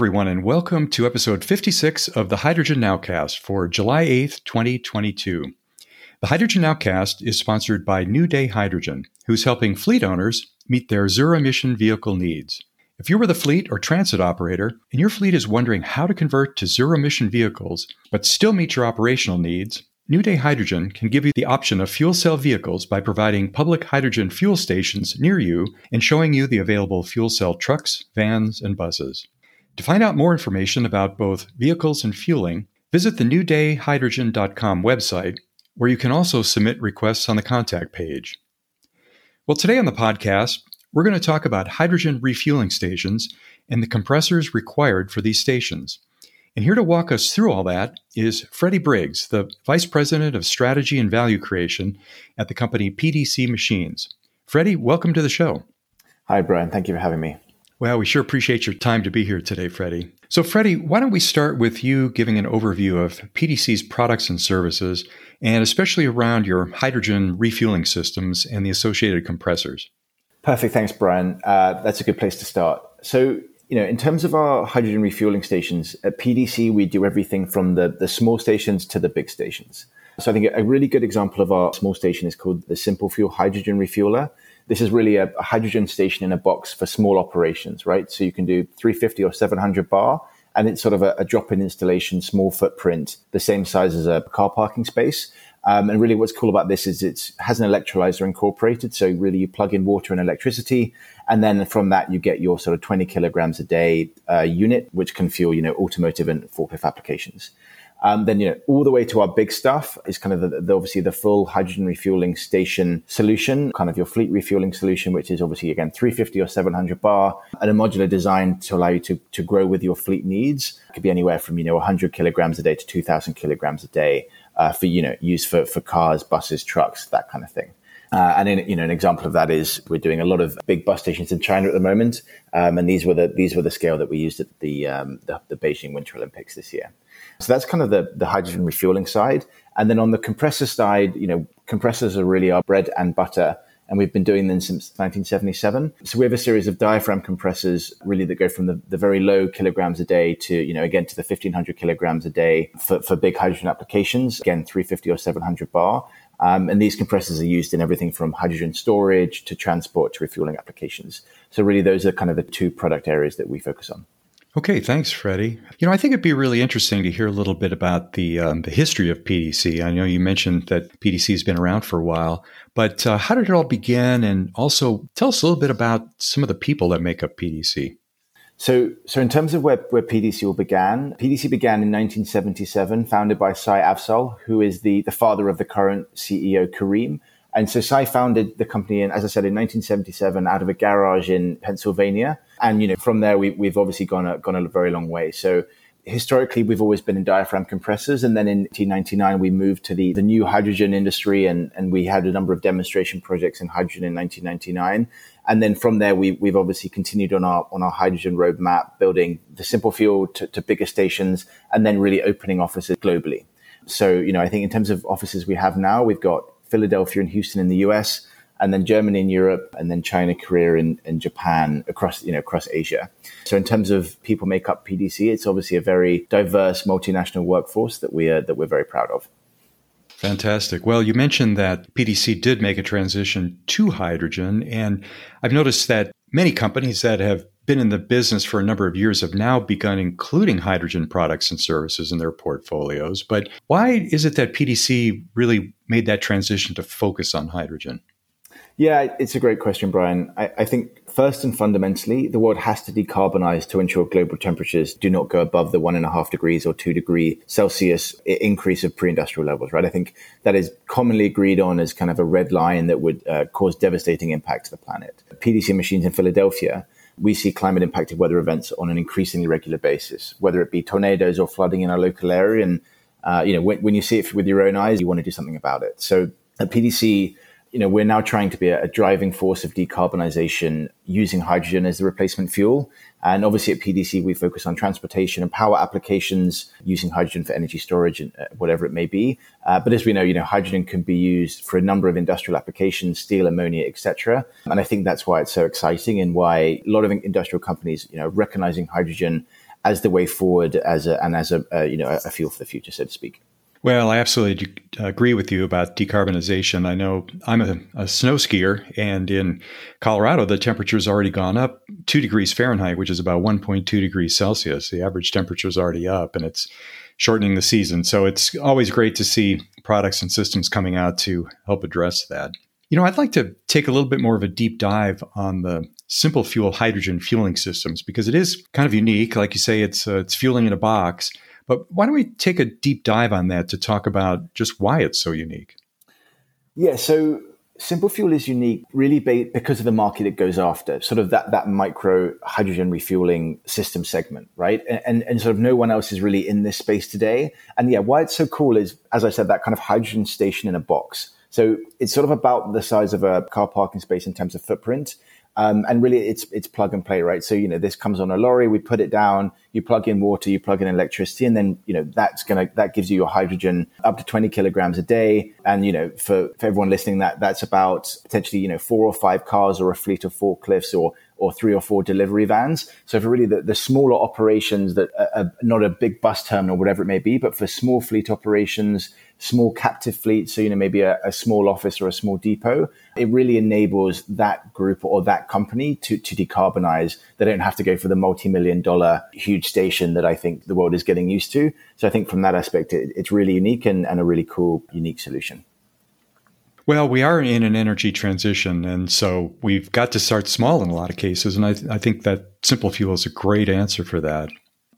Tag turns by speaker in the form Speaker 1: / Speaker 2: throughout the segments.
Speaker 1: everyone, and welcome to episode 56 of the Hydrogen Nowcast for July 8th, 2022. The Hydrogen Nowcast is sponsored by New Day Hydrogen, who's helping fleet owners meet their zero emission vehicle needs. If you were the fleet or transit operator and your fleet is wondering how to convert to zero emission vehicles but still meet your operational needs, New Day Hydrogen can give you the option of fuel cell vehicles by providing public hydrogen fuel stations near you and showing you the available fuel cell trucks, vans, and buses. To find out more information about both vehicles and fueling, visit the newdayhydrogen.com website, where you can also submit requests on the contact page. Well, today on the podcast, we're going to talk about hydrogen refueling stations and the compressors required for these stations. And here to walk us through all that is Freddie Briggs, the Vice President of Strategy and Value Creation at the company PDC Machines. Freddie, welcome to the show.
Speaker 2: Hi, Brian. Thank you for having me.
Speaker 1: Well, we sure appreciate your time to be here today, Freddie. So, Freddie, why don't we start with you giving an overview of PDC's products and services, and especially around your hydrogen refueling systems and the associated compressors?
Speaker 2: Perfect. Thanks, Brian. Uh, that's a good place to start. So, you know, in terms of our hydrogen refueling stations at PDC, we do everything from the, the small stations to the big stations. So I think a really good example of our small station is called the Simple Fuel Hydrogen Refueler. This is really a, a hydrogen station in a box for small operations, right? So you can do 350 or 700 bar, and it's sort of a, a drop-in installation, small footprint, the same size as a car parking space. Um, and really, what's cool about this is it has an electrolyzer incorporated. So really, you plug in water and electricity, and then from that you get your sort of 20 kilograms a day uh, unit, which can fuel you know automotive and forklift applications. Um, then you know all the way to our big stuff is kind of the, the, obviously the full hydrogen refueling station solution, kind of your fleet refueling solution, which is obviously again 350 or 700 bar, and a modular design to allow you to to grow with your fleet needs. It could be anywhere from you know 100 kilograms a day to 2,000 kilograms a day uh, for you know use for for cars, buses, trucks, that kind of thing. Uh, and in, you know, an example of that is we're doing a lot of big bus stations in China at the moment, um, and these were the these were the scale that we used at the, um, the, the Beijing Winter Olympics this year. So that's kind of the the hydrogen refueling side, and then on the compressor side, you know, compressors are really our bread and butter, and we've been doing them since 1977. So we have a series of diaphragm compressors, really that go from the, the very low kilograms a day to you know again to the 1500 kilograms a day for, for big hydrogen applications, again 350 or 700 bar. Um, and these compressors are used in everything from hydrogen storage to transport to refueling applications. So really, those are kind of the two product areas that we focus on.
Speaker 1: Okay, thanks, Freddie. You know, I think it'd be really interesting to hear a little bit about the um, the history of PDC. I know you mentioned that PDC has been around for a while, but uh, how did it all begin? And also, tell us a little bit about some of the people that make up PDC.
Speaker 2: So, so in terms of where, where PDC began, PDC began in 1977, founded by Sai Afzal, who is the, the father of the current CEO, Kareem. And so Sai founded the company, in, as I said, in 1977 out of a garage in Pennsylvania. And, you know, from there, we, we've obviously gone a, gone a very long way. So historically we've always been in diaphragm compressors and then in 1999 we moved to the, the new hydrogen industry and, and we had a number of demonstration projects in hydrogen in 1999 and then from there we, we've obviously continued on our on our hydrogen roadmap building the simple fuel to, to bigger stations and then really opening offices globally so you know i think in terms of offices we have now we've got philadelphia and houston in the us and then Germany in Europe, and then China, Korea, and, and Japan across you know across Asia. So in terms of people make up PDC, it's obviously a very diverse multinational workforce that we are that we're very proud of.
Speaker 1: Fantastic. Well, you mentioned that PDC did make a transition to hydrogen, and I've noticed that many companies that have been in the business for a number of years have now begun including hydrogen products and services in their portfolios. But why is it that PDC really made that transition to focus on hydrogen?
Speaker 2: Yeah, it's a great question, Brian. I, I, think first and fundamentally, the world has to decarbonize to ensure global temperatures do not go above the one and a half degrees or two degree Celsius increase of pre-industrial levels, right? I think that is commonly agreed on as kind of a red line that would uh, cause devastating impact to the planet. PDC machines in Philadelphia, we see climate impacted weather events on an increasingly regular basis, whether it be tornadoes or flooding in our local area. And, uh, you know, when, when you see it with your own eyes, you want to do something about it. So at PDC, you know, we're now trying to be a, a, driving force of decarbonization using hydrogen as the replacement fuel. And obviously at PDC, we focus on transportation and power applications using hydrogen for energy storage and uh, whatever it may be. Uh, but as we know, you know, hydrogen can be used for a number of industrial applications, steel, ammonia, etc. And I think that's why it's so exciting and why a lot of industrial companies, you know, recognizing hydrogen as the way forward as a, and as a, a you know a fuel for the future, so to speak.
Speaker 1: Well, I absolutely agree with you about decarbonization. I know I'm a, a, snow skier, and in Colorado, the temperature's already gone up two degrees Fahrenheit, which is about 1.2 degrees Celsius. The average temperature is already up, and it's shortening the season. So it's always great to see products and systems coming out to help address that. You know, I'd like to take a little bit more of a deep dive on the simple fuel hydrogen fueling systems because it is kind of unique. Like you say, it's uh, it's fueling in a box. But why don't we take a deep dive on that to talk about just why it's so unique?
Speaker 2: Yeah, so Simple Fuel is unique really because of the market it goes after, sort of that, that micro hydrogen refueling system segment, right? And, and, and sort of no one else is really in this space today. And yeah, why it's so cool is, as I said, that kind of hydrogen station in a box. So it's sort of about the size of a car parking space in terms of footprint. Um, and really, it's it's plug and play, right? So you know, this comes on a lorry, we put it down, you plug in water, you plug in electricity, and then you know that's gonna that gives you your hydrogen up to twenty kilograms a day. And you know, for, for everyone listening, that that's about potentially you know four or five cars or a fleet of forklifts or or three or four delivery vans. So for really the, the smaller operations that are not a big bus terminal, whatever it may be, but for small fleet operations, small captive fleet, so you know maybe a, a, small office or a small depot, it really enables that group or that company to to decarbonize. They don't have to go for the multi-million dollar huge station that I think the world is getting used to. So I think from that aspect, it, it's really unique and, and a really cool, unique solution.
Speaker 1: Well, we are in an energy transition, and so we've got to start small in a lot of cases. And I, I think that Simple Fuel is a great answer for that.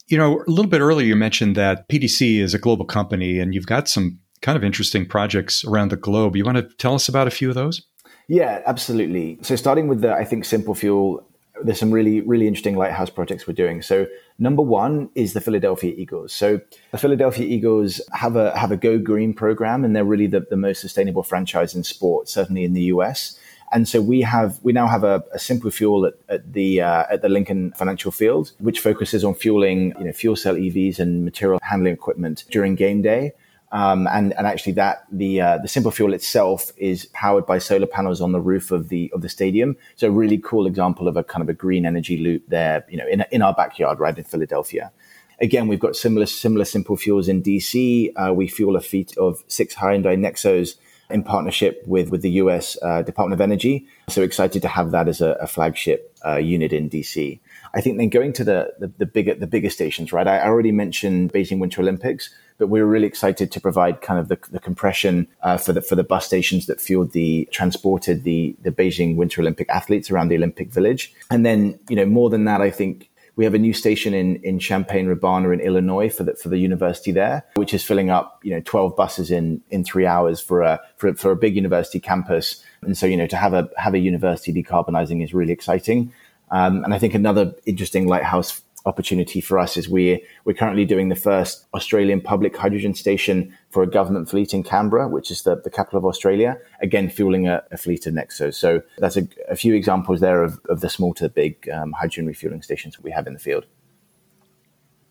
Speaker 1: You know, a little bit earlier, you mentioned that PDC is a global company, and you've got some kind of interesting projects around the globe. You want to tell us about a few of those?
Speaker 2: Yeah, absolutely. So, starting with the, I think, Simple Fuel, there's some really, really interesting lighthouse projects we're doing. So, number one is the Philadelphia Eagles. So, the Philadelphia Eagles have a have a Go Green program, and they're really the, the most sustainable franchise in sport, certainly in the US. And so we have we now have a, a simple fuel at, at the uh, at the Lincoln Financial Field, which focuses on fueling you know fuel cell EVs and material handling equipment during game day. Um, and, and actually that the uh, the simple fuel itself is powered by solar panels on the roof of the of the stadium. So a really cool example of a kind of a green energy loop there, you know, in in our backyard, right in Philadelphia. Again, we've got similar similar simple fuels in DC. Uh, we fuel a fleet of six Hyundai Nexos in partnership with with the U.S. Uh, Department of Energy. So excited to have that as a, a flagship uh, unit in DC. I think then going to the the, the bigger the bigger stations, right? I already mentioned Beijing Winter Olympics but we were really excited to provide kind of the, the compression uh, for the for the bus stations that fueled the transported the the Beijing Winter Olympic athletes around the Olympic Village. And then you know more than that, I think we have a new station in in Champaign Urbana in Illinois for the for the university there, which is filling up you know 12 buses in in three hours for a for, for a big university campus. And so you know to have a have a university decarbonizing is really exciting. Um, and I think another interesting lighthouse opportunity for us is we're, we're currently doing the first Australian public hydrogen station for a government fleet in Canberra, which is the, the capital of Australia, again, fueling a, a fleet of Nexos. So that's a, a, few examples there of, of the small to the big um, hydrogen refueling stations we have in the field.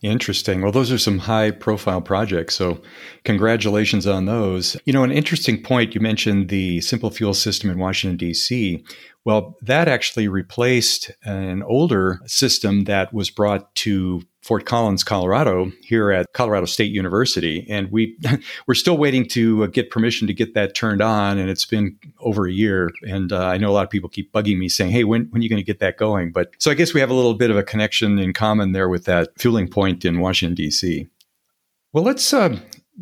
Speaker 1: Interesting. Well, those are some high profile projects. So, congratulations on those. You know, an interesting point you mentioned the simple fuel system in Washington, D.C. Well, that actually replaced an older system that was brought to Fort Collins, Colorado, here at Colorado State University, and we we're still waiting to uh, get permission to get that turned on, and it's been over a year. And uh, I know a lot of people keep bugging me saying, "Hey, when when are you going to get that going?" But so I guess we have a little bit of a connection in common there with that fueling point in Washington D.C. Well, let's uh,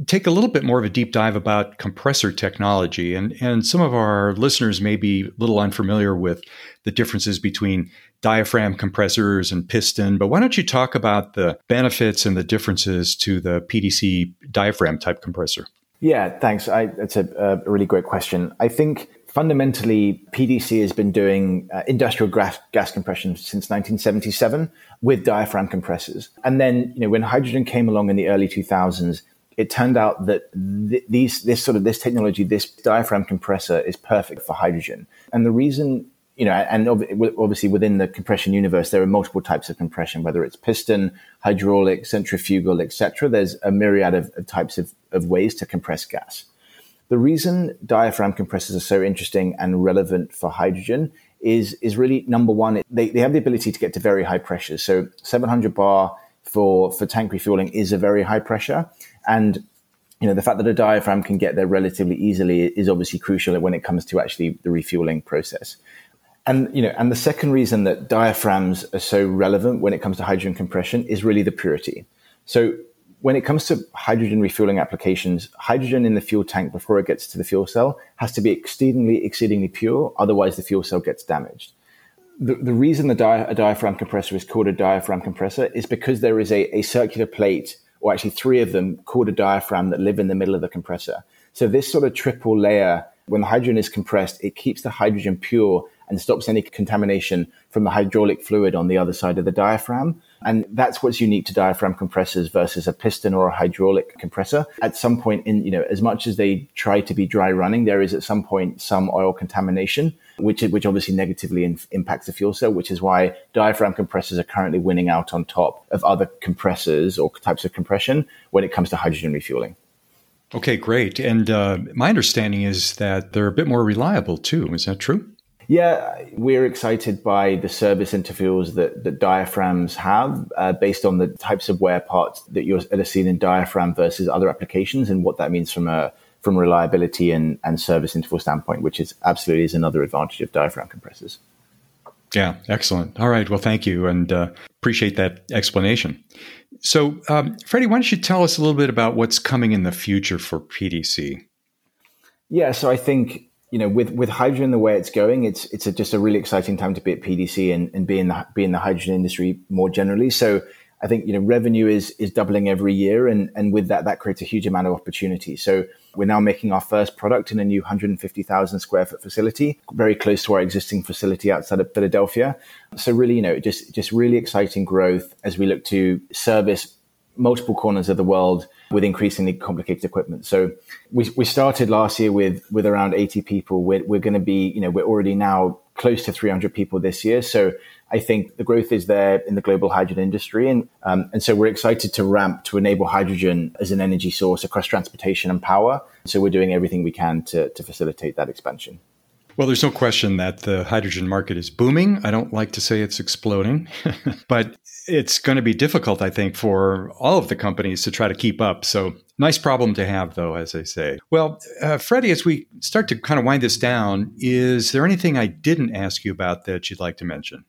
Speaker 1: take a little bit more of a deep dive about compressor technology. And, and some of our listeners may be a little unfamiliar with the differences between diaphragm compressors and piston. But why don't you talk about the benefits and the differences to the PDC diaphragm type compressor?
Speaker 2: Yeah, thanks. I, that's a, a really great question. I think fundamentally, PDC has been doing uh, industrial gas, gas compression since 1977 with diaphragm compressors. And then, you know, when hydrogen came along in the early 2000s, it turned out that th- these this sort of this technology, this diaphragm compressor, is perfect for hydrogen. And the reason, you know, and obviously within the compression universe, there are multiple types of compression, whether it's piston, hydraulic, centrifugal, etc. There's a myriad of, of types of, of ways to compress gas. The reason diaphragm compressors are so interesting and relevant for hydrogen is is really number one, they, they have the ability to get to very high pressures. So 700 bar for, for tank refueling is a very high pressure. And you know the fact that a diaphragm can get there relatively easily is obviously crucial when it comes to actually the refueling process. And you know, and the second reason that diaphragms are so relevant when it comes to hydrogen compression is really the purity. So when it comes to hydrogen refueling applications, hydrogen in the fuel tank before it gets to the fuel cell has to be exceedingly, exceedingly pure. Otherwise, the fuel cell gets damaged. The, the reason the di- a diaphragm compressor is called a diaphragm compressor is because there is a, a circular plate, or actually three of them, called a diaphragm that live in the middle of the compressor. So this sort of triple layer, when the hydrogen is compressed, it keeps the hydrogen pure and stops any contamination from the hydraulic fluid on the other side of the diaphragm. And that's what's unique to diaphragm compressors versus a piston or a hydraulic compressor. At some point in, you know, as much as they try to be dry running, there is at some point some oil contamination, which, which obviously negatively in, impacts the fuel cell, which is why diaphragm compressors are currently winning out on top of other compressors or types of compression when it comes to hydrogen refueling.
Speaker 1: Okay, great. And uh, my understanding is that they're a bit more reliable too. Is that true?
Speaker 2: Yeah, we're excited by the service intervals that, that diaphragms have uh, based on the types of wear parts that you're that are seen in diaphragm versus other applications and what that means from a from reliability and, and service interval standpoint, which is absolutely is another advantage of diaphragm compressors.
Speaker 1: Yeah, excellent. All right. Well, thank you and uh, appreciate that explanation. So, um, Freddie, why don't you tell us a little bit about what's coming in the future for PDC?
Speaker 2: Yeah, so I think you know, with with hydrogen the way it's going, it's it's a, just a really exciting time to be at PDC and, and be in the be in the hydrogen industry more generally. So I think you know revenue is is doubling every year, and and with that that creates a huge amount of opportunity. So we're now making our first product in a new 150,000 square foot facility, very close to our existing facility outside of Philadelphia. So really, you know, just just really exciting growth as we look to service multiple corners of the world with increasingly complicated equipment. So we, we started last year with, with around 80 people. We're, we're going to be, you know, we're already now close to 300 people this year. So I think the growth is there in the global hydrogen industry. And, um, and so we're excited to ramp to enable hydrogen as an energy source across transportation and power. So we're doing everything we can to, to facilitate that expansion.
Speaker 1: Well, there's no question that the hydrogen market is booming. I don't like to say it's exploding, but it's going to be difficult, I think, for all of the companies to try to keep up. So, nice problem to have, though, as I say. Well, uh, Freddie, as we start to kind of wind this down, is there anything I didn't ask you about that you'd like to mention?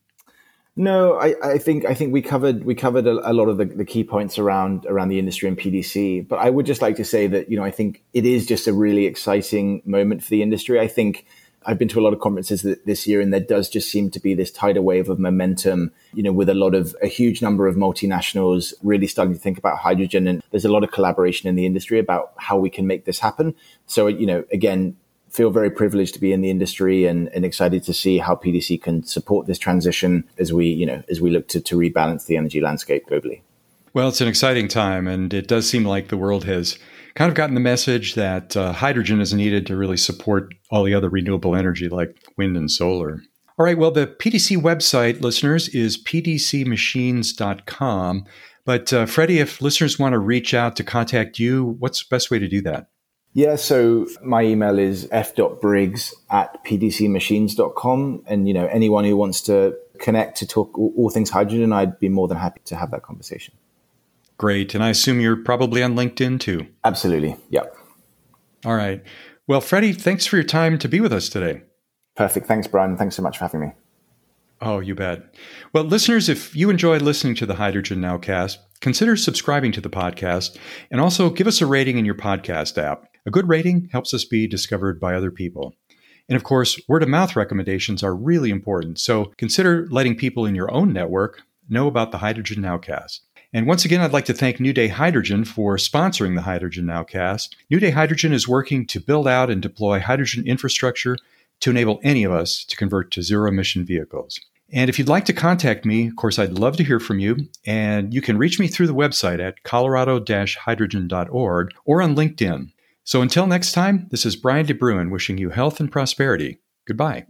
Speaker 2: No, I, I think I think we covered we covered a, a lot of the, the, key points around around the industry and PDC. But I would just like to say that you know I think it is just a really exciting moment for the industry. I think I've been to a lot of conferences this year, and there does just seem to be this tidal wave of momentum. You know, with a lot of a huge number of multinationals really starting to think about hydrogen, and there's a lot of collaboration in the industry about how we can make this happen. So, you know, again, feel very privileged to be in the industry and, and excited to see how PDC can support this transition as we, you know, as we look to, to rebalance the energy landscape globally.
Speaker 1: Well, it's an exciting time, and it does seem like the world has kind of gotten the message that uh, hydrogen is needed to really support all the other renewable energy like wind and solar. All right, well, the PDC website, listeners, is pdcmachines.com. But uh, Freddie, if listeners want to reach out to contact you, what's the best way to do that?
Speaker 2: Yeah, so my email is f.briggs at pdcmachines.com. And, you know, anyone who wants to connect to talk all, all things hydrogen, I'd be more than happy to have that conversation.
Speaker 1: Great. And I assume you're probably on LinkedIn too.
Speaker 2: Absolutely. Yep.
Speaker 1: All right. Well, Freddie, thanks for your time to be with us today.
Speaker 2: Perfect. Thanks, Brian. Thanks so much for having me.
Speaker 1: Oh, you bet. Well, listeners, if you enjoyed listening to the Hydrogen Nowcast, consider subscribing to the podcast and also give us a rating in your podcast app. A good rating helps us be discovered by other people. And of course, word of mouth recommendations are really important. So consider letting people in your own network know about the Hydrogen Nowcast. And once again, I'd like to thank New Day Hydrogen for sponsoring the Hydrogen Nowcast. New Day Hydrogen is working to build out and deploy hydrogen infrastructure to enable any of us to convert to zero emission vehicles. And if you'd like to contact me, of course, I'd love to hear from you. And you can reach me through the website at colorado hydrogen.org or on LinkedIn. So until next time, this is Brian DeBruin wishing you health and prosperity. Goodbye.